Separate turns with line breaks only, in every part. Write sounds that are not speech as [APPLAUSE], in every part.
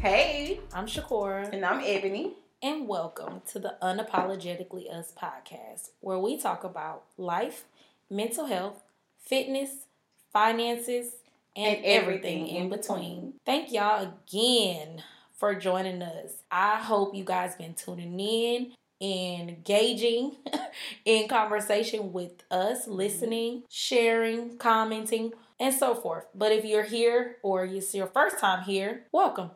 Hey,
I'm Shakora,
and I'm Ebony.
and welcome to the Unapologetically Us podcast, where we talk about life, mental health, fitness, finances, and,
And
everything,
everything
in between.
between.
Thank y'all again for joining us. I hope you guys been tuning in. Engaging [LAUGHS] in conversation with us, mm-hmm. listening, sharing, commenting, and so forth. But if you're here or it's your first time here, welcome.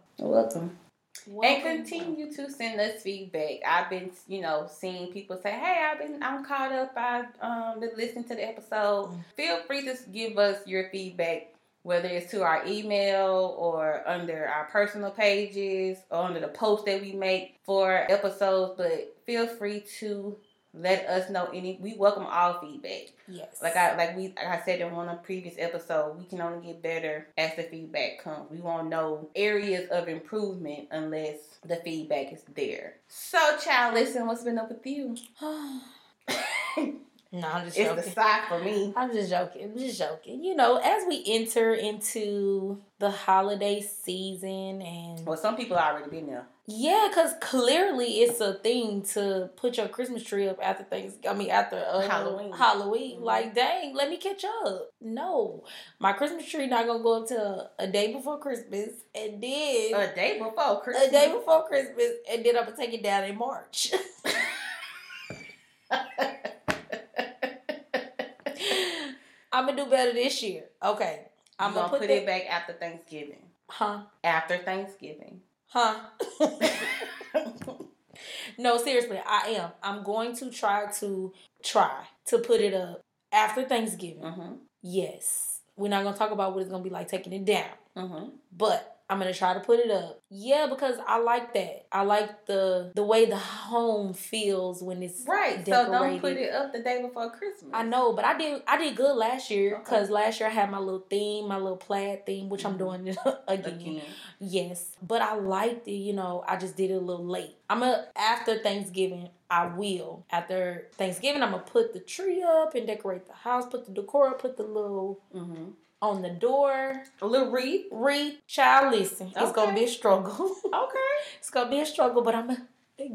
Welcome. And continue to send us feedback. I've been, you know, seeing people say, "Hey, I've been, I'm caught up. I um been listening to the episode."
Mm.
Feel free to give us your feedback, whether it's to our email or under our personal pages or under the post that we make for episodes. But feel free to let us know any. We welcome all feedback.
Yes.
Like I like we like I said in one of the previous episode, we can only get better as the feedback comes. We won't know areas of improvement unless the feedback is there. So, child, listen, what's been up with you? [SIGHS] [LAUGHS]
no, I'm just
It's
joking.
the side for me.
I'm just joking. I'm just joking. You know, as we enter into the holiday season and
Well, some people already been there.
Yeah, because clearly it's a thing to put your Christmas tree up after things. I mean, after uh,
Halloween.
Halloween,
Mhm.
like dang, let me catch up. No, my Christmas tree not gonna go up till a day before Christmas, and then
A day before Christmas.
a day before Christmas, and then I'm gonna take it down in March. [LAUGHS] I'm gonna do better this year. Okay,
I'm gonna,
gonna
put,
that-
it back after Thanksgiving.
Huh?
After Thanksgiving.
Huh? [LAUGHS] no, seriously, I am. I'm going to try to try to put it up after Thanksgiving.
mm-hmm.
Yes, we're not gonna talk about what it's gonna be like taking it down,
Mm-hmm.
but I'm gonna try to put it up. Yeah, because I like that. I like the the way the home feels when it's
Right. So
Decorated.
don't put it up the day before Christmas.
I know, but I did I did good last year
Okay.
because last year I had my little theme, my little plaid theme, which I'm
Mhm.
doing [LAUGHS] again.
Again.
Yes, but I liked it. You know, I just did it a little late. I'm a after Thanksgiving. I will after Thanksgiving. I'm gonna put the tree up and decorate the house. Put the decor up. Put the little
Mm-hmm.
On the door.
A little.
Read, child, listen. It's gonna be a struggle. [LAUGHS]
Okay.
it's gonna be a struggle, but I'm gonna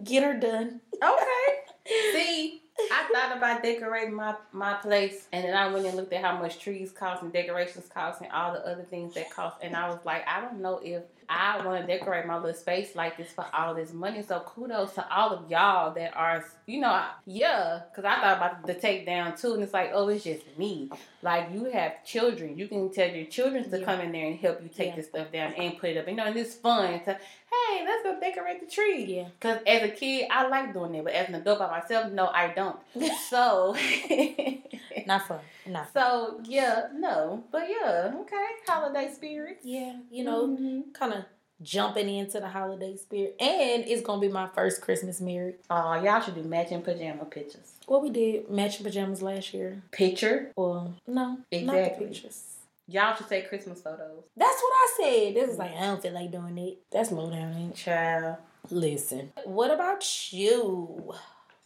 get her done.
Okay. [LAUGHS] See, I thought about decorating my, my place, and then I went and looked at how much trees cost and decorations cost and all the other things that cost, and I was like, I don't know if I want to decorate my little space like this for all this money. So kudos to all of y'all that are, you know, yeah, because I thought about the takedown too, and it's like, oh, it's just me. Like you have children, you can tell your children to
Yeah.
come in there and help you take
Yeah.
this stuff down and put it up. You know, and it's fun to, hey, let's go decorate the tree.
Yeah.
Cause as a kid, I like doing it, but as an adult by myself, no, I don't. [LAUGHS] So, [LAUGHS]
Not fun. Not fun.
so yeah, no, but yeah, okay, holiday spirit.
Yeah, you know,
Mhm.
kind of jumping into the holiday spirit, and it's gonna be my first Christmas married.
Oh, y'all should do matching pajama pictures.
Well, we did matching pajamas last year.
Picture.
Well, no, not the pictures.
Y'all should take Christmas photos.
That's what I said. This is like I don't feel like doing it. That's low down, ain't?
Child.
Listen. What about you?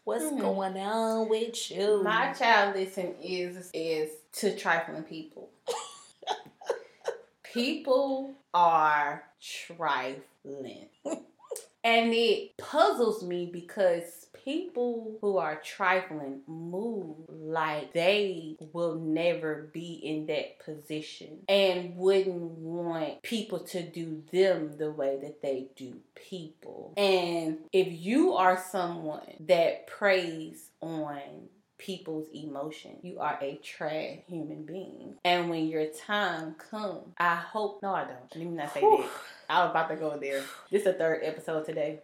What's
Hmm.
going on with you?
My child listen is is to trifling people. [LAUGHS] people are trifling. [LAUGHS] and it puzzles me because people who are trifling move like they will never be in that position and wouldn't want people to do them the way that they do people. And if you are someone that preys on people's emotion. You are a trash human being. And when your time comes, I hope no I don't. Let me not say
Whew.
that. I was about to go there. This is the third episode today.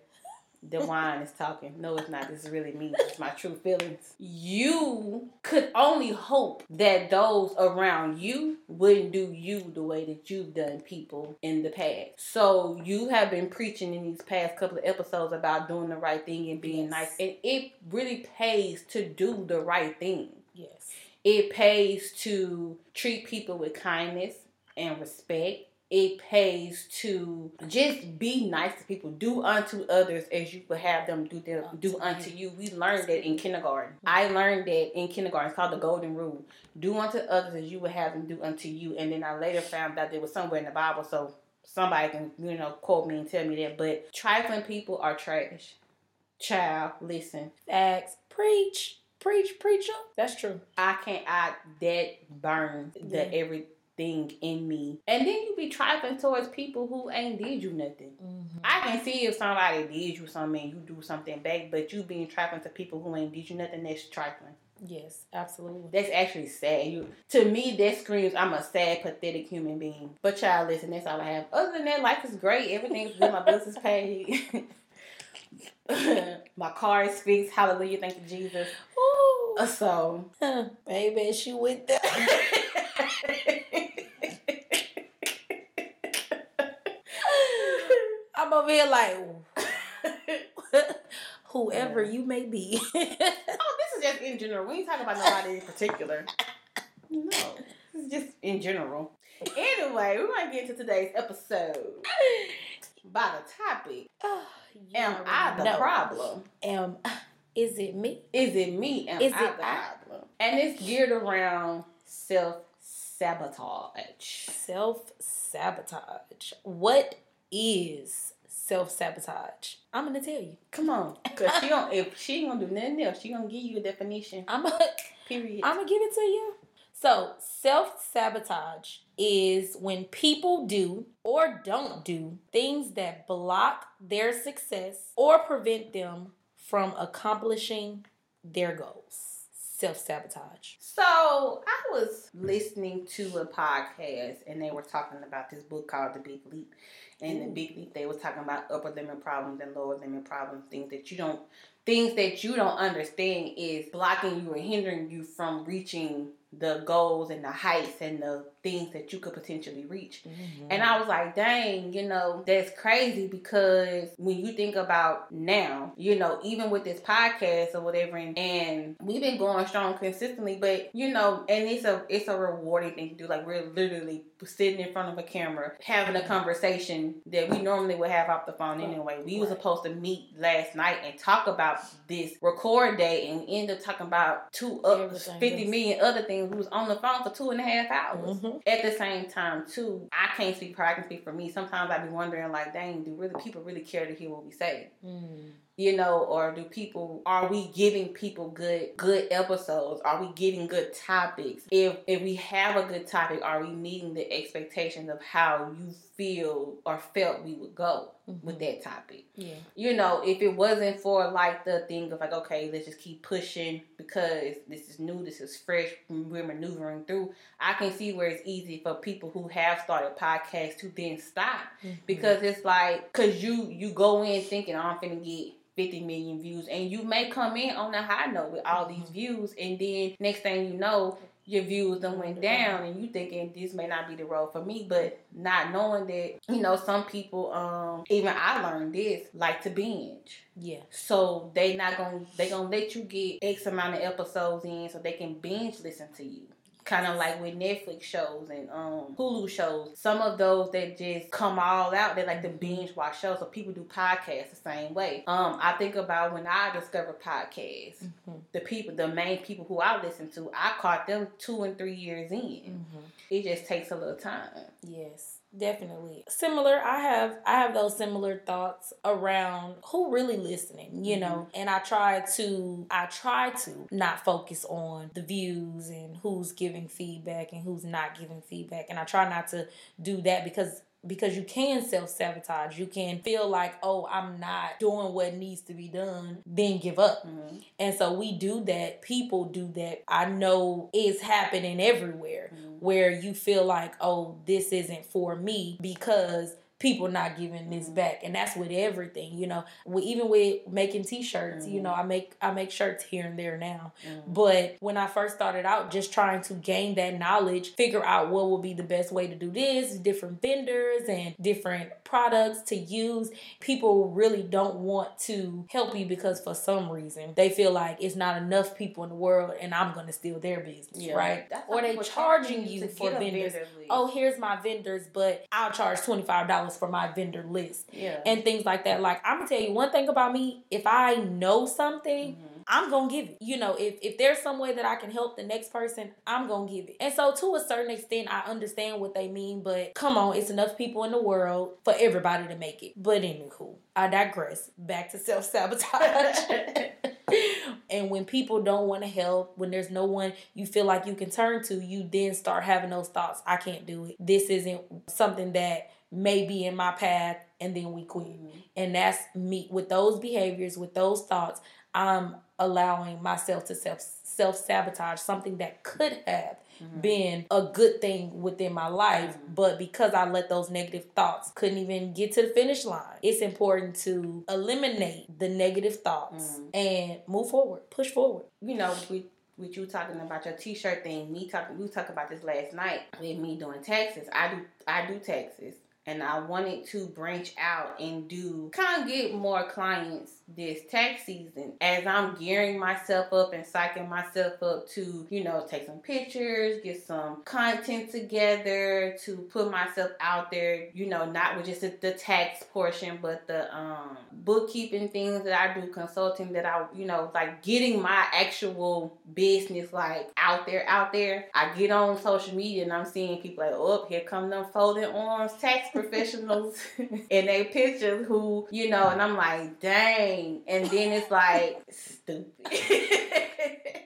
The wine is talking. No, it's not. This is really me. It's my true feelings. You could only hope that those around you wouldn't do you the way that you've done people in the past. So you have been preaching in these past couple of episodes about doing the right thing and being
Yes.
nice. And it really pays to do the right thing.
Yes.
It pays to treat people with kindness and respect. It pays to just be nice to people. Do unto others as you would have them do them do unto you. We learned that in kindergarten. I learned that in kindergarten. It's called the golden rule. Do unto others as you would have them do unto you. And then I later found out there was somewhere in the Bible. So somebody can you know quote me and tell me that. But trifling people are trash. Child, listen.
Facts. Preach. Preach, preacher. That's true.
I can't. I that burns the
Yeah.
Everything in me, and then you be trifling towards people who ain't did you nothing. I can see if somebody did you something you do something back, but you being trifling to people who ain't did you nothing, that's trifling.
Yes, absolutely.
That's actually sad. You to me that screams I'm a sad, pathetic human being. But child, listen, that's all I have. Other than that, life is great. Everything's good. My bills is paid. [LAUGHS] My car is fixed. Hallelujah. Thank you, Jesus.
Ooh.
Uh, So
Baby, she went there. [LAUGHS] [LAUGHS] I'm over here like, [LAUGHS] whoever you may be. [LAUGHS]
Oh, this is just in general. We ain't talking about nobody in particular. No, this is just in general. Anyway, we're gonna get into today's episode. By the topic, [SIGHS]
Oh,
am I the
know.
problem?
Am is it me?
Is it me? Am
Is
I
it
the
I?
problem? And it's geared around self sabotage.
Self sabotage. What is self sabotage? I'm gonna tell you.
Come on, cause she don't. If she ain't gonna do nothing else, she gonna give you a definition.
I'm gonna
Period.
I'm gonna give it to you. So, self sabotage is when people do or don't do things that block their success or prevent them from accomplishing their goals. Self sabotage.
So I was listening to a podcast and they were talking about this book called The Big Leap. And the Big Leap, they was talking about upper limit problems and lower limit problems, things that you don't things that you don't understand is blocking you or hindering you from reaching the goals and the heights and the things that you could potentially reach. Mm-hmm. And I was like, dang, you know, that's crazy because when you think about now, you know, even with this podcast or whatever, and, and we've been going strong consistently, but you know, and it's a it's a rewarding thing to do. Like we're literally sitting in front of a camera having a conversation that we normally would have off the phone anyway. We
Right.
supposed to meet last night and talk about this record day and end up talking about two up
Everything
fifty other things. We was on the phone for two and a half hours mm-hmm.
Mhm.
at the same time too, I can't speak for I can speak for me. Sometimes I be wondering like, dang, do really people really care to hear what we say?
Mm.
You know, or do people are we giving people good good episodes? Are we getting good topics? If if we have a good topic, are we meeting the expectations of how you feel or felt we would go with mm-hmm. that topic?
Yeah.
you know, if it wasn't for like the thing of like, okay, let's just keep pushing because this is new, this is fresh, we're maneuvering through. I can see where it's easy for people who have started podcasts to then stop mm-hmm. because it's like, cause you you go in thinking "Oh, I'm finna get. 50 million views and you may come in on a high note with all mm-hmm. these views and then next thing you know your views done went down and you thinking this may not be the road for me but not knowing that you know some people um even i learned this like to binge.
Yeah.
so they not gonna they gonna let you get x amount of episodes in so they can binge listen to you kind of like with netflix shows and um hulu shows some of those that just come all out they're like to binge watch shows so people do podcasts the same way um i think about when i discovered podcasts
Mhm.
the people the main people who i listen to i caught them two and three years in
Mhm.
it just takes a little time
Yes, definitely. Similar, I have I have those similar thoughts around who really listening, you mm-hmm. know. And I try to I try to not focus on the views and who's giving feedback and who's not giving feedback. And I try not to do that because because you can self sabotage. You can feel like, oh, I'm not doing what needs to be done, then give up.
Mhm.
And so we do that. People do that. I know it's happening everywhere
Mhm.
where you feel like, oh, this isn't for me because people not giving this
Mhm.
back. And that's with everything, you know. We, even with making t-shirts, you
Mhm.
know, I make I make shirts here and there now.
Mhm.
But when I first started out, just trying to gain that knowledge, figure out what would be the best way to do this, different vendors and different products to use, people really don't want to help you because for some reason they feel like it's not enough people in the world and I'm to steal their business, right?
That's
Or they charging you for vendors.
vendor.
Oh, here's my vendors, but I'll charge $25 for my vendor list
yeah.
and things like that. Like, I'm to tell you one thing about me if I know something,
Mhm.
I'm gonna give it. You know, if if there's some way that I can help the next person, I'm gonna give it. And so to a certain extent, I understand what they mean, but come on, it's enough people in the world for everybody to make it. But anywho, I digress. Back to self sabotage. [LAUGHS] [LAUGHS] and when people don't want to help, when there's no one you feel like you can turn to, you then start having those thoughts. I can't do it. This isn't something that may be in my path, and then we quit. Mm-hmm. And that's me with those behaviors, with those thoughts. I'm allowing myself to self self sabotage something that could have mm-hmm. been a good thing within my life, mm-hmm. but because I let those negative thoughts couldn't even get to the finish line, it's important to eliminate the negative thoughts mm-hmm. and move forward, push forward.
You know, we with you talking about your t-shirt thing, me talking we talked about this last night with me doing taxes. I do I do taxes and I wanted to branch out and do kind of get more clients this tax season as I'm gearing myself up and psyching myself up to, you know, take some pictures, get some content together, to put myself out there, you know, not with just the, tax portion, but the um, bookkeeping things that I do, consulting that I, you know, like getting my actual business like out there, out there. I get on social media and I'm seeing people like, oh, here come them folding arms tax professionals in their pictures who, you know, and I'm like, dang and then it's like stupid. [LAUGHS]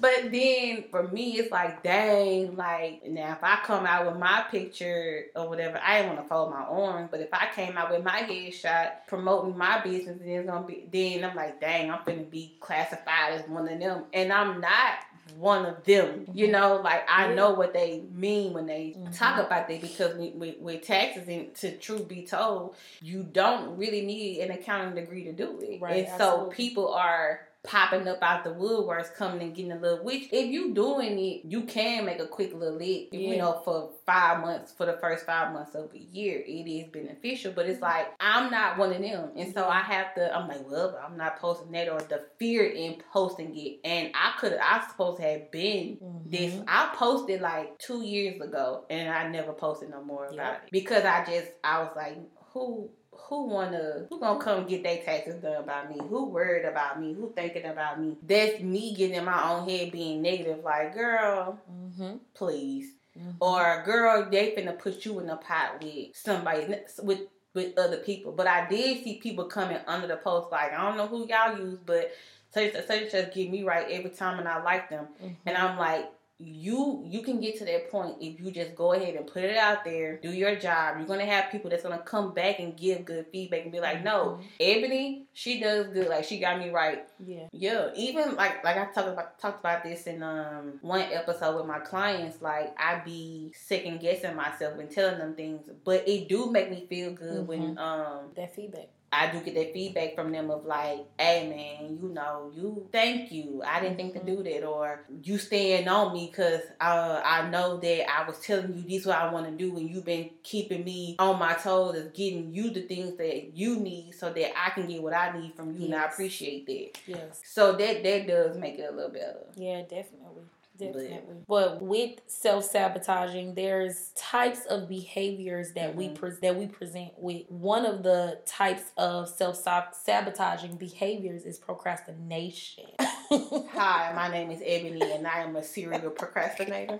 but then for me, it's like, dang, like now if I come out with my picture or whatever, I didn't want to fold my arms. But if I came out with my headshot promoting my business, then it's gonna be. Then I'm like, dang, I'm gonna be classified as one of them, and I'm not one of them. You mm-hmm. know, like I know what they mean when they mm-hmm. talk about that because with, with taxes and to truth be told, you don't really need an accounting degree to do it. Right, and absolutely. so people are popping up out the woodworks, coming and getting a little. Which, if you doing it, you can make a quick little lick. Yeah. You know, for five months, for the first five months of a year, it is beneficial. But it's like I'm not one of them, and so I have to. I'm like, well, I'm not posting that, or the fear in posting it. And I could, I supposed to have been mm-hmm. this. I posted like two years ago, and I never posted no more about yep. it because I just, I was like, who who wanna who gonna come get their taxes done by me? Who worried about me? Who thinking about me? That's me getting in my own head being negative, like, girl, mm-hmm. please. Mm-hmm. Or girl, they finna put you in a pot with somebody with with other people. But I did see people coming under the post like, I don't know who y'all use, but such such just get me right every time and I like them. Mm-hmm. And I'm like, you you can get to that point if you just go ahead and put it out there, do your job. You're gonna have people that's gonna come back and give good feedback and be like, no, mm-hmm. Ebony, she does good. Like she got me right. Yeah. Yeah. Even like like I talked about talked about this in um one episode with my clients. Like I be second guessing myself and telling them things, but it do make me feel good mm-hmm. when um
that feedback.
I do get that feedback from them of like, hey man, you know, you thank you. I didn't think to do that, or you staying on me because uh, I know that I was telling you this is what I want to do, and you've been keeping me on my toes of getting you the things that you need so that I can get what I need from you, yes. and I appreciate that. Yes. So that that does make it a little better.
Yeah, definitely. Definitely. But, with self sabotaging, there's types of behaviors that mm-hmm. we pre- that we present with. One of the types of self sabotaging behaviors is procrastination. [LAUGHS]
Hi, my [LAUGHS] name is Ebony, and I am a serial procrastinator.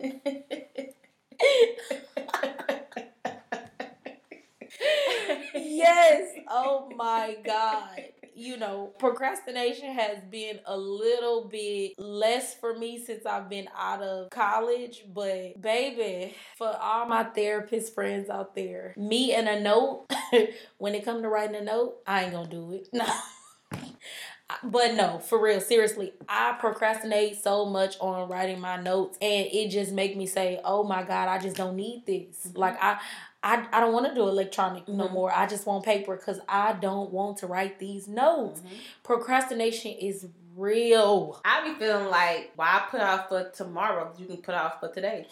[LAUGHS]
yes. Oh my god you know, procrastination has been a little bit less for me since I've been out of college. But baby, for all my therapist friends out there, me and a note, [LAUGHS] when it comes to writing a note, I ain't gonna do it. [LAUGHS] No. But no, for real, seriously, I procrastinate so much on writing my notes, and it just make me say, "Oh my God, I just don't need this." Mm-hmm. Like I, I, I don't want to do electronic mm-hmm. no more. I just want paper because I don't want to write these notes. Mm-hmm. Procrastination is real.
I be feeling like why put off for tomorrow? You can put off for today.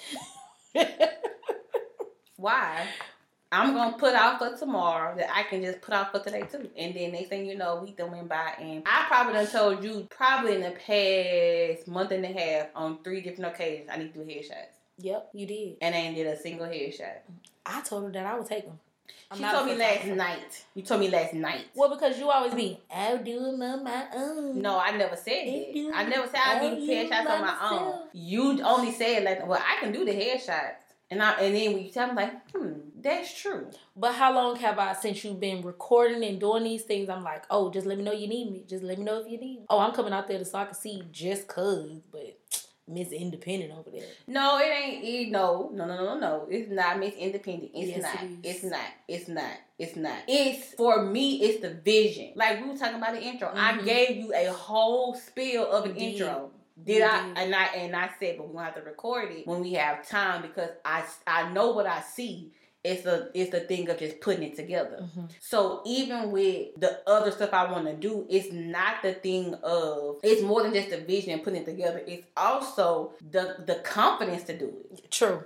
[LAUGHS] why? I'm gonna put off for tomorrow that I can just put off for today too. And then next thing you know, we done went by and I probably done told you probably in the past month and a half on three different occasions I need to do headshots.
Yep, you did.
And I ain't did a single headshot.
I told her that I would take them. I'm
she told me last night. You told me last night.
Well, because you always be, I'll do them on my own.
No, I never said that. I never said I do headshots on my own. You only said like, well, I can do the headshots, and I and then when you tell me like, hmm, that's true.
But how long have I since you've been recording and doing these things? I'm like, oh, just let me know you need me. Just let me know if you need me. Oh, I'm coming out there so I can see just cause, but Miss Independent over there.
No, it ain't. It, no, no, no, no, no. It's not Miss Independent. It's
Yes,
not.
it
it's not. It's not. It's not. It's for me. It's the vision. Like we were talking about the intro. I
Mhm.
gave you a whole spiel of an
did.
intro. Did
You
I? And I and I said, but we're gonna have to record it when we have time because I I know what I see. It's a it's the thing of just putting it together.
Mhm.
So even with the other stuff I want to do, it's not the thing of it's more than just the vision and putting it together. It's also the the confidence to do it.
True.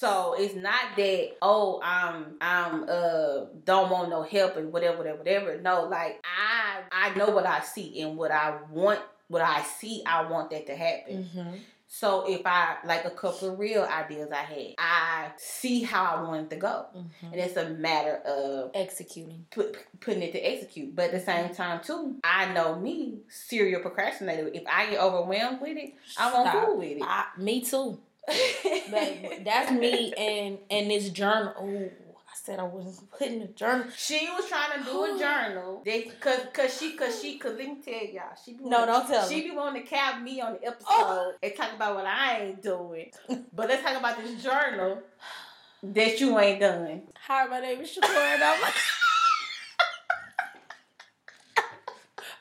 So it's not that oh I'm I'm uh don't want no help and whatever whatever whatever. No, like I I know what I see and what I want what I see I want that to happen.
Mm-hmm.
So if I like a couple of real ideas I had, I see how I want it to go.
Mm-hmm.
And it's a matter of
Executing.
put, putting it to execute. But at the same time, too, I know me, serial procrastinator. If I get overwhelmed with it, I won't
Stop.
with it.
I, me too. [LAUGHS] But that's me and and this journal. Oh, I said I wasn't [LAUGHS] putting a journal.
She was trying to do a [GASPS] journal. They cause cause she cause she cause let me tell y'all she be
No, don't tell
she be wanting to cap me on the episode
Oh.
and talk about what I ain't doing. [LAUGHS] but let's talk about this journal that you ain't done.
Hi, my name is Shakora and I'm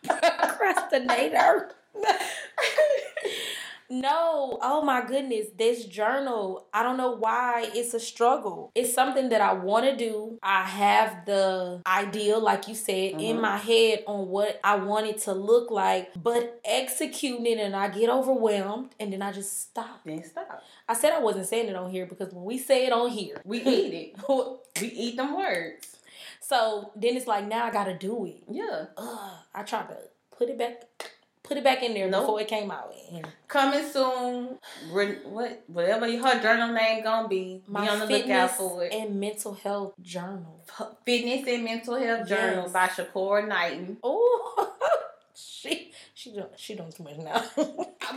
[LAUGHS] procrastinator. No, oh my goodness, this journal, I don't know why it's a struggle. It's something that I want to do. I have the idea, like you said, in
Mhm.
my head on what I want it to look like, but executing it and I get overwhelmed and then I just stop.
Then stop.
I said I wasn't saying it on here because when we say it on here,
We [LAUGHS] eat it. We eat them words.
so then it's like now I gotta do it.
Yeah.
Ugh, I tried to put it back, put it back in there
Nope.
before it came out.
Coming soon. What whatever her journal name gonna be.
my
be on the lookout for it.
and mental health journal.
Fitness and Mental Health Journal
Yes.
by Shakur Knighton.
Oh, [LAUGHS] she she don't she don't too much now.
Uh,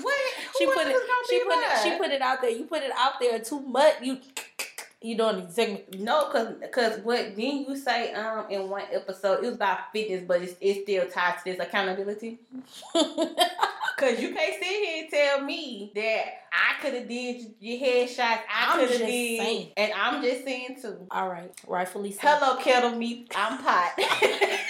what?
she
Who
put
else
it she put it she put it out there. You put it out there too much. You you don't exactly
No, cause, cause what didn't you say um in one episode it was about fitness, but it's, it's still tied to this accountability. [LAUGHS] Cause you can't sit here and tell me that I could have did your headshots, I could have did,
saying.
and I'm just saying too.
All right, rightfully so.
Hello, kettle meat. I'm pot. [LAUGHS]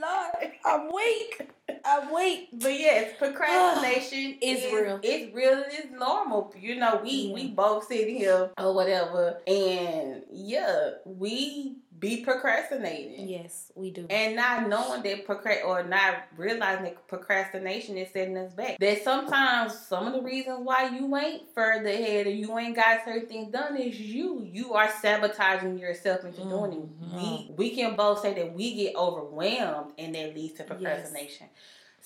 Lord, I'm weak. I'm weak.
But yes, procrastination [GASPS]
It's
is
real.
It's real. and It's normal. You know, we
Yeah.
we both sit here or whatever, and yeah, we be procrastinating.
Yes, we do.
And not knowing that procrast or not realizing that procrastination is setting us back. That sometimes some of the reasons why you ain't further ahead or you ain't got certain things done is you. You are sabotaging yourself into doing it. We
Mhm.
we can both say that we get overwhelmed and that leads to procrastination.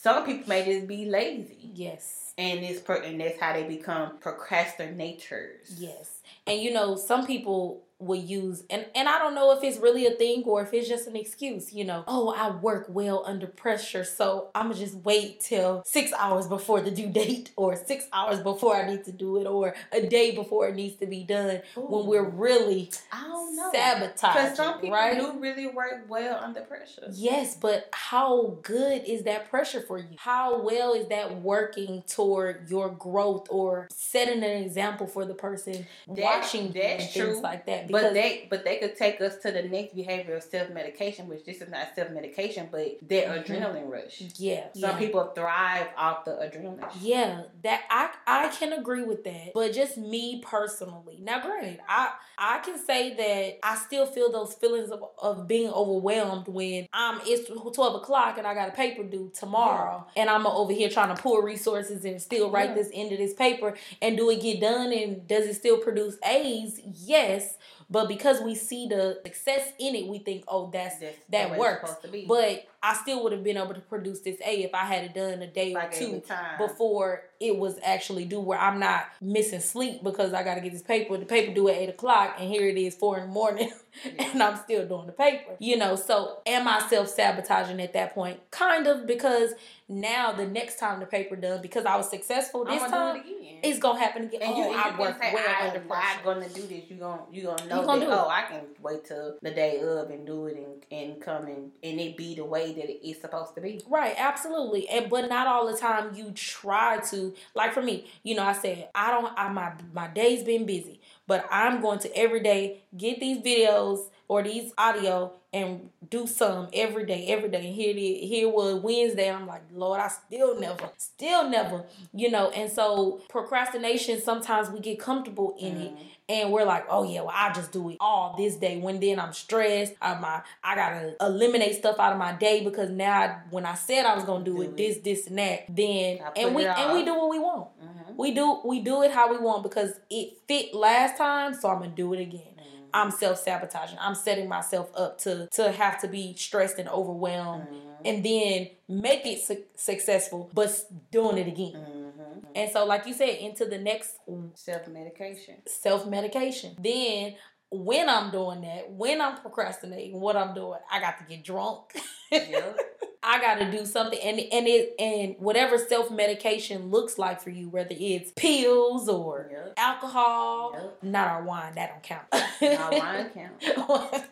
Some people may just be lazy.
yes.
And it's per- and that's how they become procrastinators.
Yes. And you know, some people will use and and I don't know if it's really a thing or if it's just an excuse, you know. Oh, I work well under pressure, so I'm gonna just wait till 6 hours before the due [LAUGHS] date or 6 hours before I need to do it or a day before it needs to be done when we're really
I don't know.
sabotaging,
Because some people
right?
do really work well under pressure.
Yes, but how good is that pressure for you? How well is that working toward your growth or setting an example for the person
That-
watching
that's
and
true.
things like that?
But they but they could take us to the next behavior of self medication, which this is not self medication, but that
Mhm.
adrenaline rush.
yeah,
Some
yeah.
people thrive off the adrenaline.
Yeah, that I I can agree with that. But just me personally. Now granted, I I can say that I still feel those feelings of, of being overwhelmed when I'm it's twelve o'clock and I got a paper due tomorrow and I'm over here trying to pull resources and still write
Yeah.
this end of this paper and do it get done and does it still produce A's? Yes. But because we see the success in it, we think, oh, that's
That's
that
the way it's
works.
supposed to be.
but I still would have been able to produce this A if I had it done a day
Like
or two before it was actually due where I'm not missing sleep because I gotta get this paper. The paper due at eight o'clock and here it is four in the morning [LAUGHS] and I'm still doing the paper. You know, so am I self sabotaging at that point? Kind of because now the next time the paper done, because I was successful this time,
it
it's gonna happen again.
and
oh,
you, and
I
you
work
say,
well under pressure.
I'm gonna do this. You gonna you gonna know
gonna
that. Oh, I can wait till the day of and do it and, and come and and it be the way that it is supposed to be.
Right, absolutely. And but not all the time you try to like for me, you know, I said I don't I my my day's been busy, but I'm going to every day get these videos or these audio and do some every day, every day. And here it is, here was Wednesday. I'm like, Lord, I still never, still never, you know. And so procrastination, sometimes we get comfortable in it
Mhm.
and we're like, oh yeah, well I just do it all this day. When then I'm stressed, I my I gotta eliminate stuff out of my day because now I, when I said I was gonna do,
Do
it,
it.
this, this, and that, then and we and we do what we want.
Mhm.
We do we do it how we want because it fit last time, so I'm gonna do it again. I'm self sabotaging. I'm setting myself up to to have to be stressed and overwhelmed,
Mhm.
and then make it su- successful, but doing it again.
Mhm.
And so, like you said, into the next
Self medication.
self medication. Then when I'm doing that, when I'm procrastinating, what I'm doing, I got to get drunk. [LAUGHS]
Yep.
I got to do something, and and it and whatever self medication looks like for you, whether it's pills or
Yep.
alcohol,
Yep.
not our wine, that don't count.
Now wine [LAUGHS] count.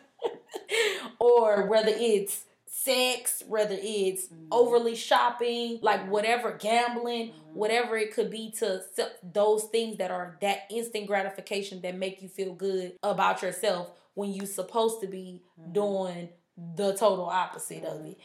or whether it's sex, whether it's
Mhm.
overly shopping, like whatever, gambling,
Mhm.
whatever it could be to se- those things that are that instant gratification that make you feel good about yourself when you're supposed to be
Mhm.
doing the total opposite of it.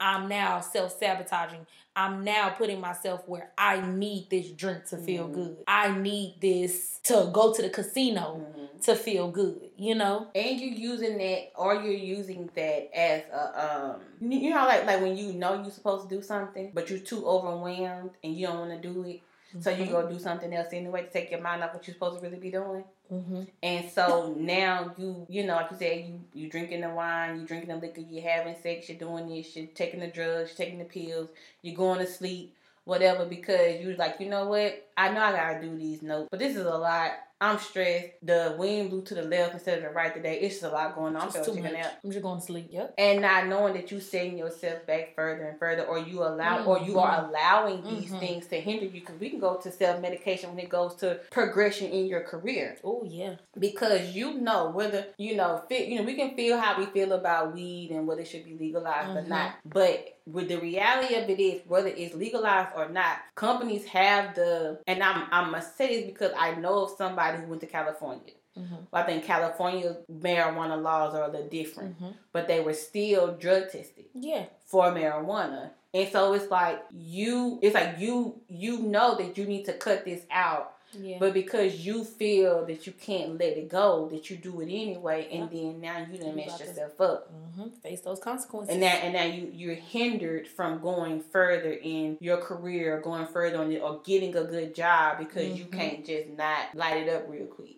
I'm now self sabotaging. I'm now putting myself where I need this drink to feel
Mhm.
good. I need this to go to the casino
Mhm.
to feel good, you know?
and you're using that or you're using that as a um you know like like when you know you're supposed to do something but you're too overwhelmed and you don't want to do it so you go do something else anyway to take your mind off what you're supposed to really be doing
Mm-hmm.
and so now you you know like you said you you drinking the wine you drinking the liquor you're having sex you're doing this you're taking the drugs you're taking the pills you're going to sleep whatever because you're like you know what i know i gotta do these notes but this is a lot i'm stressed the wind blew to the left instead of the right today it's just a lot going on i'm
Just too much.
out
I'm just going to sleep. Yep.
and not knowing that you setting yourself back further and further or you allow or you are allowing these
Mhm.
things to hinder you because we can go to self-medication when it goes to progression in your career
Oh yeah.
because you know whether you know fit you know we can feel how we feel about weed and whether it should be legalized or
Mhm.
not but with the reality of it is whether it's legalized or not companies have the and i'm i must say this because i know of somebody who went to california
Mm-hmm.
i think california marijuana laws are a little different
Mm-hmm.
but they were still drug tested
Yeah.
for marijuana and so it's like you it's like you you know that you need to cut this out
Yeah.
but because you feel that you can't let it go, that you do it anyway, and then now you done
You
mess
about to-
yourself up,
mm-hmm. Face those consequences.
and now and now you you're hindered from going further in your career, going further on it, or getting a good job because you
Mhm.
can't just not light it up real quick.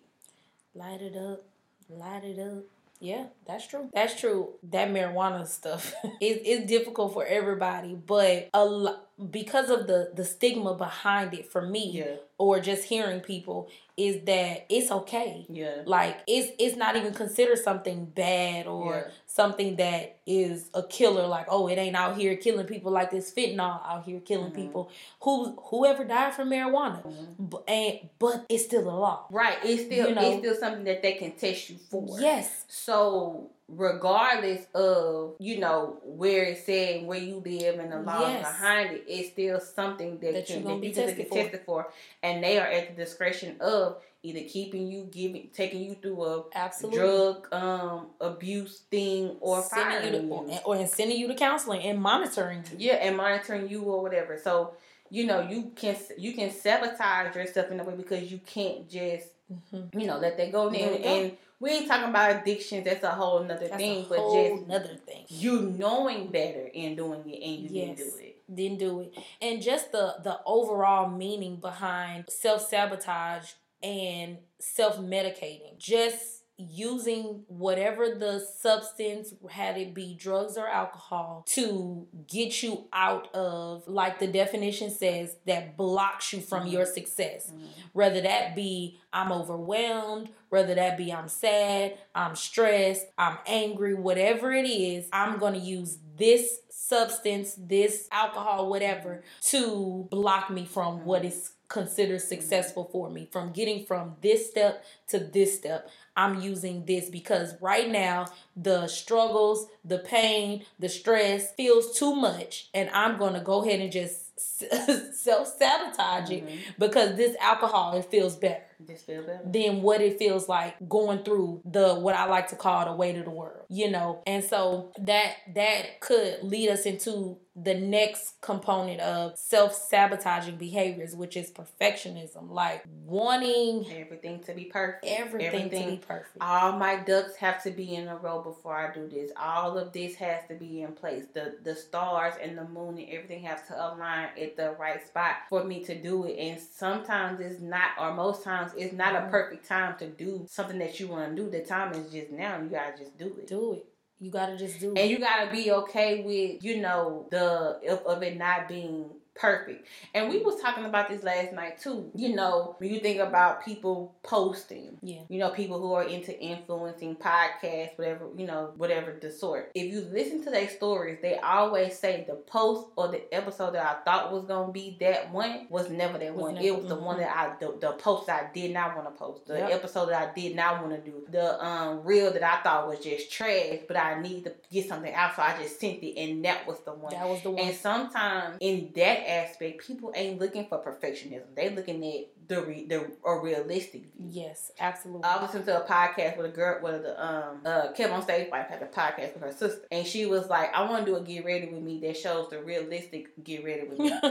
light it up. Light it up. Yeah, that's true. That's true. That marijuana stuff [LAUGHS] is it's difficult for everybody, but a lo- because of the the stigma behind it for me
Yeah,
or just hearing people is that it's okay.
yeah,
Like it's it's not even considered something bad or
Yeah.
something that is a killer. Like oh, it ain't out here killing people like this fentanyl out here killing
Mhm.
people. Who whoever died from marijuana,
Mhm.
but and but it's still a law.
right. It's still
You know.
it's still something that they can test you for.
Yes.
So regardless of you know where it's said where you live and the laws
Yes.
behind it, it's still something that,
That
can
be
you can
tested for.
tested for, and they are at the discretion of either keeping you, giving, taking you through a
Absolutely.
drug um abuse thing or
sending you
you.
to, or, and sending you to counseling and monitoring you.
Yeah, and monitoring you or whatever. So you know you can you can sabotage yourself in a way because you can't just
Mm-hmm.
you know let that go.
Let
And,
go.
and we ain't talking about addictions. That's a whole nother
That's
thing.
a
But
whole
just
another thing.
you knowing better and doing it and you didn't do it.
Didn't do it, and just the the overall meaning behind self sabotage and self medicating. Just using whatever the substance, had it be drugs or alcohol, to get you out of, like the definition says, that blocks you from mm-hmm. your success. Mm-hmm. Whether that be I'm overwhelmed, whether that be I'm sad, I'm stressed, I'm angry, whatever it is, I'm going to use this substance, this alcohol, whatever, to block me from what is considered successful for me from getting from this step to this step i'm using this because right now the struggles the pain the stress feels too much and i'm to go ahead and just [LAUGHS] self-sabotage mm-hmm. it because this alcohol it feels better
this feel better
than what it feels like going through the what I like to call the weight of the world, you know. And so that that could lead us into the next component of self-sabotaging behaviors, which is perfectionism, like wanting
everything to be perfect.
Everything, everything to be perfect.
All my ducks have to be in a row before I do this. All of this has to be in place. The the stars and the moon and everything has to align at the right spot for me to do it. And sometimes it's not, or most times it's not a mm-hmm. perfect time to do something that you want to do. The time is just now. You gotta just do it.
Do it. You gotta just do
it. And you gotta be okay with, you know, the of, of it not being perfect. And we was talking about this last night too. You know, when you think about people posting,
yeah,
you know, people who are into influencing podcasts, whatever, you know, whatever the sort. If you listen to their stories, they always say the post or the episode that I thought was gonna be that one was never that was one. Never, it was mm-hmm. the one that I the, the post I did not want to post, the yep. episode that I did not want to do, the um reel that I thought was just trash, but I need to get something out, so I just sent it, and that was the one.
That was the one.
And sometimes in that aspect, people ain't looking for perfectionism. They looking at the re, the a realistic view.
Yes, absolutely.
I listened to a podcast with a girl, with the um uh on Stage wife had a podcast with her sister, and she was like, "I want to do a get ready with me that shows the realistic get ready with me, [LAUGHS]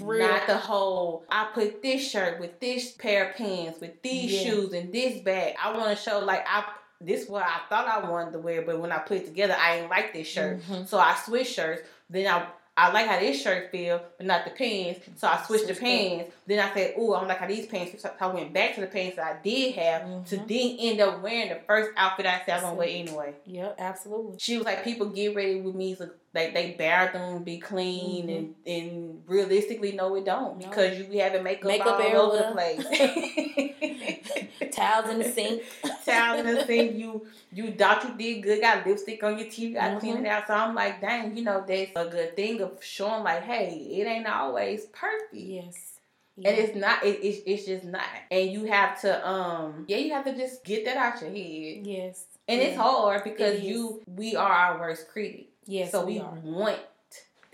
not the whole I put this shirt with this pair of pants with these yeah. shoes and this bag. I want to show like I." This what I thought I wanted to wear, but when I put it together, I didn't like this shirt. Mm-hmm. So I switched shirts. Then I I like how this shirt feel, but not the pants. So I switched the pants. Then I said, "Ooh, I don't like how these pants." So I went back to the pants that I did have mm-hmm. to then end up wearing the first outfit I said I am gonna wear anyway.
Yep, absolutely.
She was like, "People get ready with me, like they bathroom be clean, mm-hmm. and and realistically, no, it don't no. because you be having makeup, makeup all over the place." [LAUGHS] [LAUGHS]
Towels in the sink.
Towels in the sink. You you thought you did good. Got lipstick on your teeth. Got mm-hmm. clean it out. So I'm like, dang, you know, that's a good thing of showing like, hey, it ain't always perfect.
Yes.
Yeah. And it's not. It, it's it's just not. And you have to um yeah, you have to just get that out your head.
Yes.
And yeah. it's hard because you we are our worst critic.
Yes.
So we, we want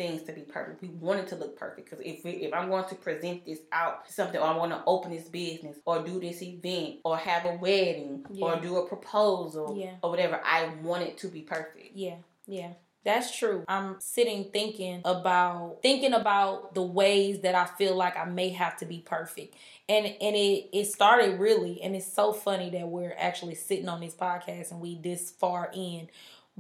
things to be perfect. We want it to look perfect because if we, if I'm going to present this out something, or I want to open this business, or do this event, or have a wedding, yeah. or do a proposal,
yeah.
or whatever, I want it to be perfect.
Yeah, yeah. That's true. I'm sitting thinking about thinking about the ways that I feel like I may have to be perfect. And and it it started really and it's so funny that we're actually sitting on this podcast and we this far in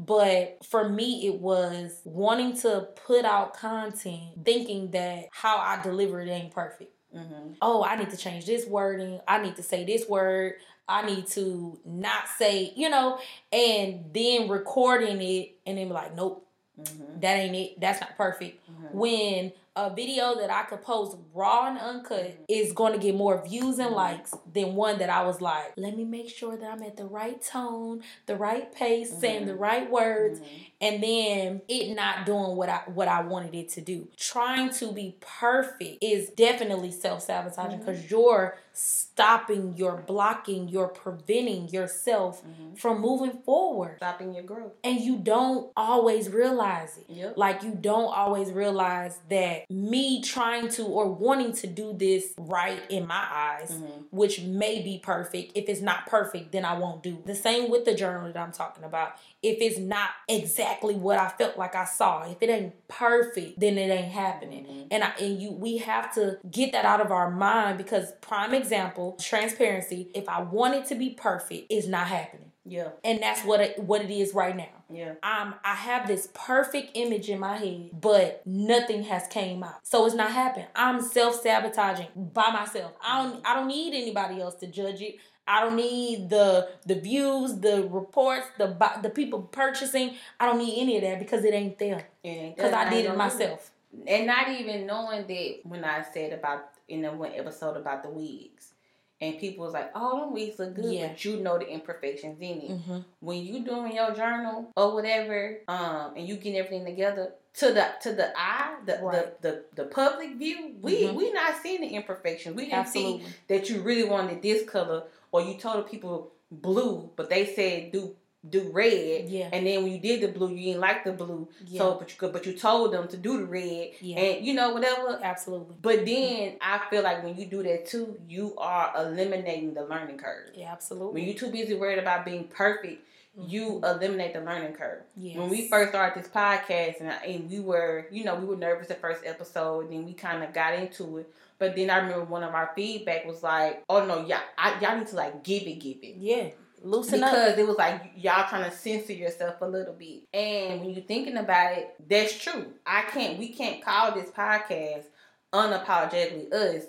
but for me, it was wanting to put out content, thinking that how I deliver it ain't perfect. Mm-hmm. Oh, I need to change this wording. I need to say this word. I need to not say, you know, and then recording it and then be like, nope, mm-hmm. that ain't it. That's not perfect. Mm-hmm. When a video that I could post raw and uncut mm-hmm. is going to get more views and mm-hmm. likes than one that I was like, let me make sure that I'm at the right tone, the right pace, mm-hmm. saying the right words, mm-hmm. and then it not doing what I what I wanted it to do. Trying to be perfect is definitely self sabotaging because mm-hmm. you're stopping, you're blocking, you're preventing yourself mm-hmm. from moving forward.
Stopping your growth.
And you don't always realize it.
Yep.
Like you don't always realize that me trying to or wanting to do this right in my eyes, mm-hmm. which may be perfect. If it's not perfect, then I won't do. The same with the journal that I'm talking about. If it's not exactly what I felt like I saw, if it ain't perfect, then it ain't happening. Mm-hmm. And I and you we have to get that out of our mind because prime example, transparency, if I want it to be perfect, it's not happening.
Yeah.
And that's what it, what it is right now.
Yeah.
I'm I have this perfect image in my head, but nothing has came out. So it's not happening. I'm self-sabotaging by myself. I don't I don't need anybody else to judge it. I don't need the the views, the reports, the the people purchasing. I don't need any of that because it ain't there. Because I did it myself.
And not even knowing that when I said about in the one episode about the wigs, and people was like, "Oh, them wigs look good,"
Yeah.
but you know the imperfections in it.
Mm-hmm.
When you doing your journal or whatever, um, and you getting everything together to the to the eye, the
Right.
the, the the public view, we
Mhm.
we not seeing the imperfections. We didn't see that you really wanted this color, or you told the people blue, but they said do do red.
Yeah.
And then when you did the blue, you didn't like the blue.
Yeah.
So, but you could, but you told them to do the red,
Yeah.
and you know whatever.
Absolutely.
But then I feel like when you do that too, you are eliminating the learning curve.
Yeah. Absolutely.
When you're too busy worried about being perfect, you
Mm-hmm.
eliminate the learning curve.
Yes.
When we first started this podcast, and, I, and we were, you know, we were nervous the first episode, and then we kind of got into it. But then I remember one of our feedback was like, "Oh no, y'all, I, y'all need to like give it, give it."
Yeah. Loosen up.
because it was like y'all trying to censor yourself a little bit. And when you're thinking about it, that's true. I can't. We can't call this podcast unapologetically us.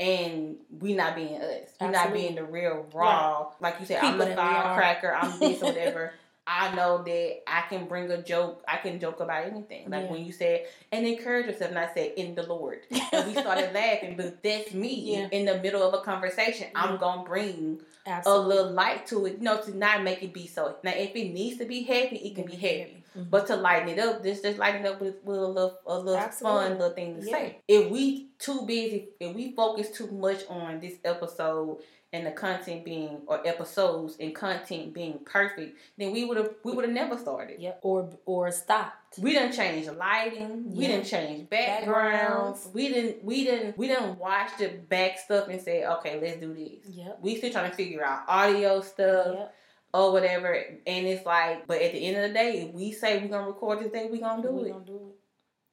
And we not being us. We not being the real raw. Like you said, I'm
People that
firecracker. I'm this or [LAUGHS] whatever. I know that I can bring a joke. I can joke about anything. Like
Yeah.
when you said and encourage yourself, and I said in the Lord, [LAUGHS] and we started laughing. But that's me
Yeah.
in the middle of a conversation.
Yeah.
I'm gonna bring a little light to it, you know, to not make it be so. Now, if it needs to be heavy, it can be heavy.
Mhm.
But to lighten it up, just just lighten it up with, with a little a little
Absolutely.
fun little thing to say. If we too busy, if we focus too much on this episode and the content being or episodes and content being perfect, then we would have we would have never started.
Yep. Or or stopped.
We didn't change the lighting. We
Yeah.
didn't change backgrounds.
Backgrounds.
We didn't. We didn't. We didn't watch the back stuff and say, "Okay, let's do this."
Yep.
We still trying to figure out audio stuff
Yep.
or whatever. And it's like, but at the end of the day, if we say we're gonna record this thing, we're gonna do
we
it.
gonna do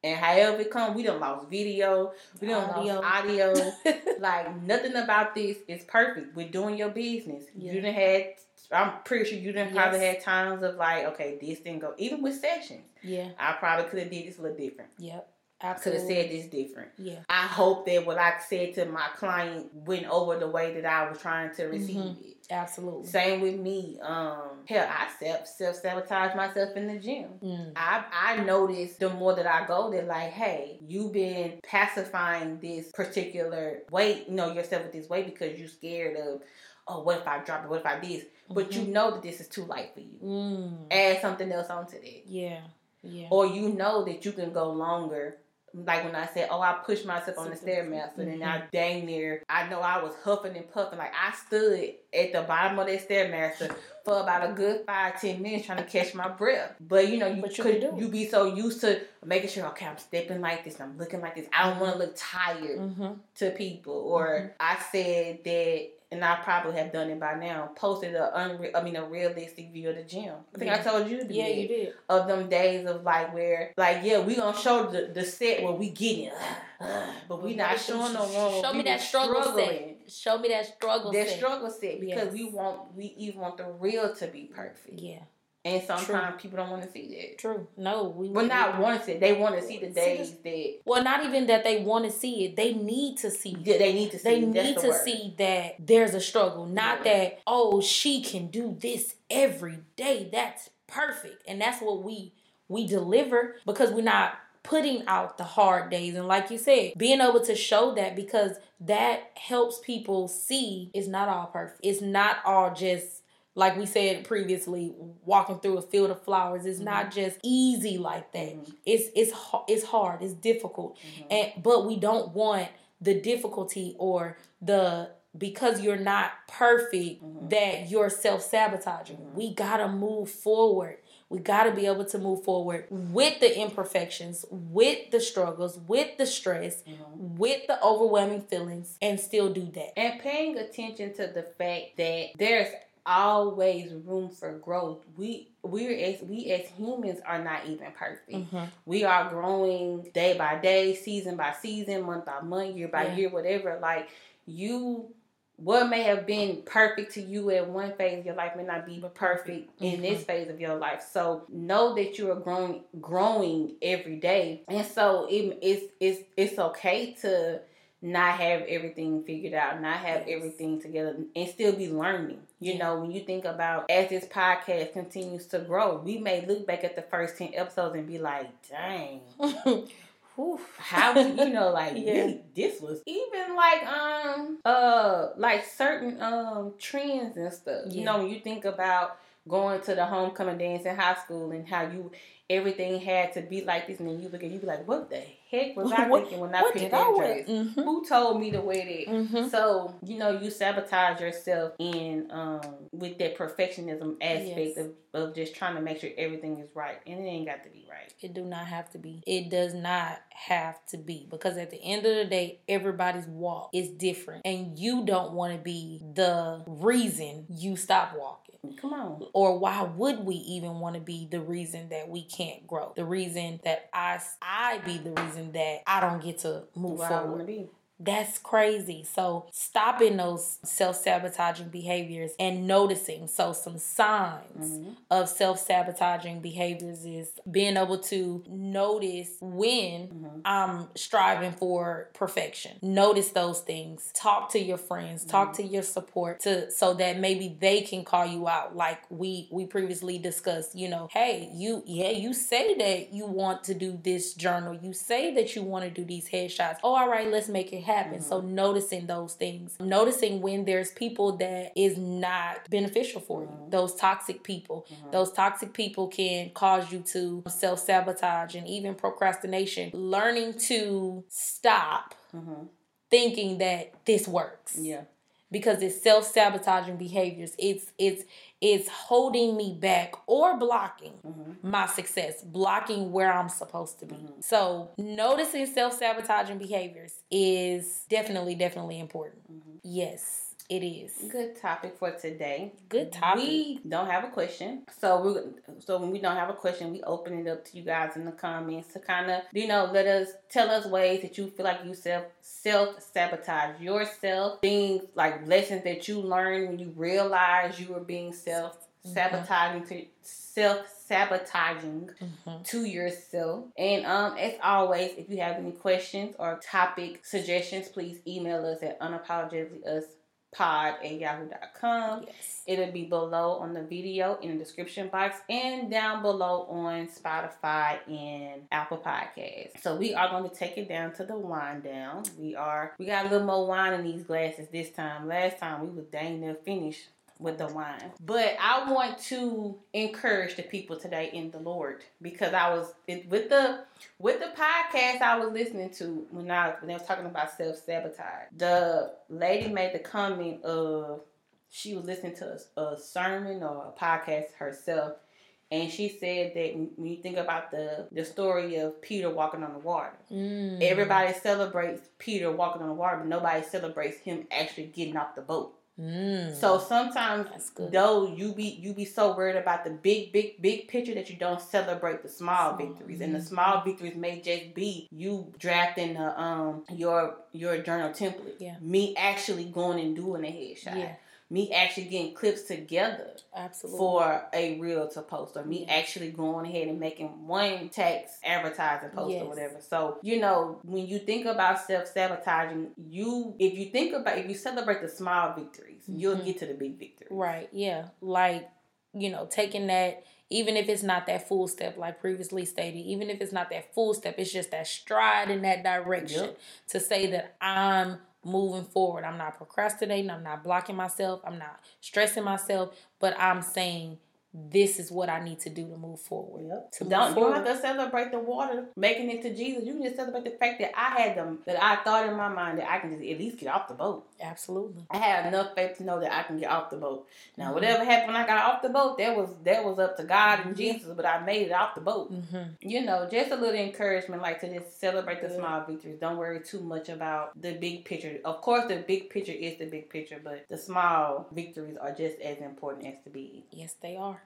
And however it come, we done lost video, we done
Audio.
lost audio. [LAUGHS] like nothing about this is perfect. We're doing your business.
Yeah.
You done had I'm pretty sure you probably
Yes.
had times of like, okay, this didn't go even with sessions.
yeah.
I probably could have did this a little different.
Yep.
Could have said this different.
Yeah.
I hope that what I said to my client went over the way that I was trying to receive
Mhm.
it.
Absolutely.
Same with me. Um, hell, I self self sabotage myself in the gym.
Mm.
I I notice the more that I go, that like, hey, you've been pacifying this particular weight, you know, yourself with this weight because you're scared of, oh, what if I drop it? What if I this? But you know that this is too light for you.
Mm.
Add something else onto that,
Yeah. Yeah.
or you know that you can go longer. Like when I said, oh, I pushed myself on the stairmaster, and I dang near, I know I was huffing and puffing. Like I stood at the bottom of that stairmaster for about a good five, ten minutes trying to catch my breath. But you know, you
you
could
can do it.
you be so used to making sure, okay, I'm stepping like this, I'm looking like this. I don't want to look tired
Mm-hmm.
to people. Or I said that, and I probably have done it by now. Posted a unre- I mean a realistic view of the gym. I think I told you to do
Yeah, you did.
of them days of like where like yeah we gonna show the, the set where we getting [SIGHS] but we not showing no one
Show me that struggle
struggling.
set. Show me that struggle
that
set.
struggle set because
Yes.
we want we even want the real to be perfect
Yeah.
And sometimes people don't want to see that
True. No, we
well not want to see it they want to see the days that
Well, not even that they want to see it. They need to see it.
yeah, they need to see
They. Need to
word.
see that there's a struggle, not
Yeah.
that oh she can do this every day. That's perfect, and that's what we we deliver because we're not putting out the hard days. And like you said, being able to show that because that helps people see it's not all perfect. It's not all just like we said previously, walking through a field of flowers. It's not just easy like that.
Mhm.
It's it's it's hard. It's difficult
Mhm.
and but we don't want the difficulty or the because you're not perfect
Mhm.
that you're self-sabotaging
Mhm.
we gotta move forward we gotta be able to move forward with the imperfections with the struggles with the stress
Mhm.
with the overwhelming feelings and still do that
and paying attention to the fact that there's always room for growth we we're as we as humans are not even perfect
Mhm.
we are growing day by day, season by season, month by month, year by
Yeah.
year, whatever. Like you, what may have been perfect to you at one phase of your life may not be perfect in this phase of your life. So know that you are growing, growing every day, and so it, it's it's it's okay to not have everything figured out, not have
Yes.
everything together, and still be learning. You
Yeah.
know, when you think about as this podcast continues to grow, we may look back at the first 10 episodes and be like, dang, [LAUGHS] how you know like [LAUGHS]
Yeah.
really, this was even like um uh like certain um trends and stuff you know when you think about going to the homecoming dance in high school and how you everything had to be like this and then you look at you be like what the heck was [LAUGHS] i
What-
thinking when i picked that dress
Mhm.
who told me to wear that
Mhm.
so you know you sabotage yourself in um with that perfectionism aspect
Yes.
of, of just trying to make sure everything is right and it ain't got to be right
It do not have to be. It does not have to be because at the end of the day, everybody's walk is different, and you don't want to be the reason you stop walking.
Come on
Or why would we even want to be the reason that we can't grow? The reason that I I be the reason that I don't get to move
where i want
forward. That's crazy. So stopping those self-sabotaging behaviors and noticing. So some signs
Mhm.
of self-sabotaging behaviors is being able to notice when
Mhm.
I'm striving for perfection. Notice those things. Talk to your friends, talk to your support to so that maybe they can call you out like we we previously discussed, you know, hey, you yeah, you say that you want to do this journal. You say that you want to do these headshots. Oh, all right, let's make it happen. So mm-hmm. noticing those things. Noticing when there's people that is not beneficial for you. Mm-hmm. Those toxic people. Mm-hmm. Those toxic people can cause you to self sabotage and even procrastination. Learning to stop
Mhm.
thinking that this works
yeah
because it's self sabotaging behaviors. It's it's it's holding me back or blocking
Mhm.
my success, blocking where I'm supposed to be.
Mhm.
So noticing self sabotaging behaviors is definitely definitely important.
Mhm.
Yes, it is.
Good topic for today.
Good topic.
We don't have a question, so we so when we don't have a question, we open it up to you guys in the comments to kind of you know let us tell us ways that you feel like you self self sabotage yourself, things like lessons that you learned when you realized you were being self sabotaging to self sabotaging
Mhm.
to yourself. And um, as always, if you have any questions or topic suggestions, please email us at unapologeticallyuspod at yahoo.com.
Yes.
It'll be below on the video in the description box and down below on Spotify and Apple Podcasts. So we are going to take it down to the wind down. We are we got a little more wine in these glasses this time. Last time we was dang near finished with the wine. But I want to encourage the people today in the Lord because I was it, with the with the podcast I was listening to when I when they was talking about self sabotage. The lady made the comment of she was listening to a, a sermon or a podcast herself. And she said that when you think about the, the story of Peter walking on the water,
Mm.
everybody celebrates Peter walking on the water, but nobody celebrates him actually getting off the boat.
Mm.
So sometimes though you be you be so worried about the big big big picture that you don't celebrate the small
Small,
victories. And the small victories may just be you drafting the um your your journal template.
Yeah.
me actually going and doing a headshot.
Yeah,
me actually getting clips together
absolutely.
for a reel to post or me actually going ahead and making one text advertising post
Yes.
or whatever so you know when you think about self-sabotaging you if you think about if you celebrate the small victories you'll
Mhm.
get to the big victory.
Right, yeah. Like, you know, taking that, even if it's not that full step, like previously stated, even if it's not that full step, it's just that stride in that direction
Yep.
to say that I'm moving forward. I'm not procrastinating. I'm not blocking myself. I'm not stressing myself, but I'm saying this is what I need to do to move forward.
Yep.
To
Don't you don't have to celebrate the water making it to Jesus. You can just celebrate the fact that I had them that I thought in my mind that I can just at least get off the boat.
Absolutely.
I had enough faith to know that I can get off the boat. Now
Mhm.
whatever happened when I got off the boat, that was that was up to God and
Yeah.
Jesus, but I made it off the boat.
Mm-hmm.
You know, just a little encouragement like to just celebrate the small victories. Don't worry too much about the big picture. Of course the big picture is the big picture, but the small victories are just as important as the big.
Yes, they are.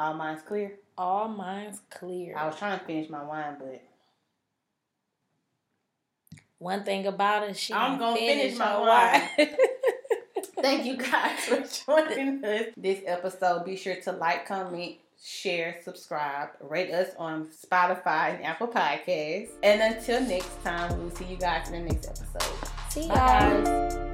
All minds clear.
All minds clear.
I was trying to finish my wine, but
One thing about it, she
I'm gonna finish
finished
my wine. [LAUGHS] [LAUGHS] Thank you guys for joining us this episode. Be sure to like, comment, share, subscribe, rate us on Spotify and Apple Podcasts. And until next time, we'll see you guys in the next episode.
See you
guys.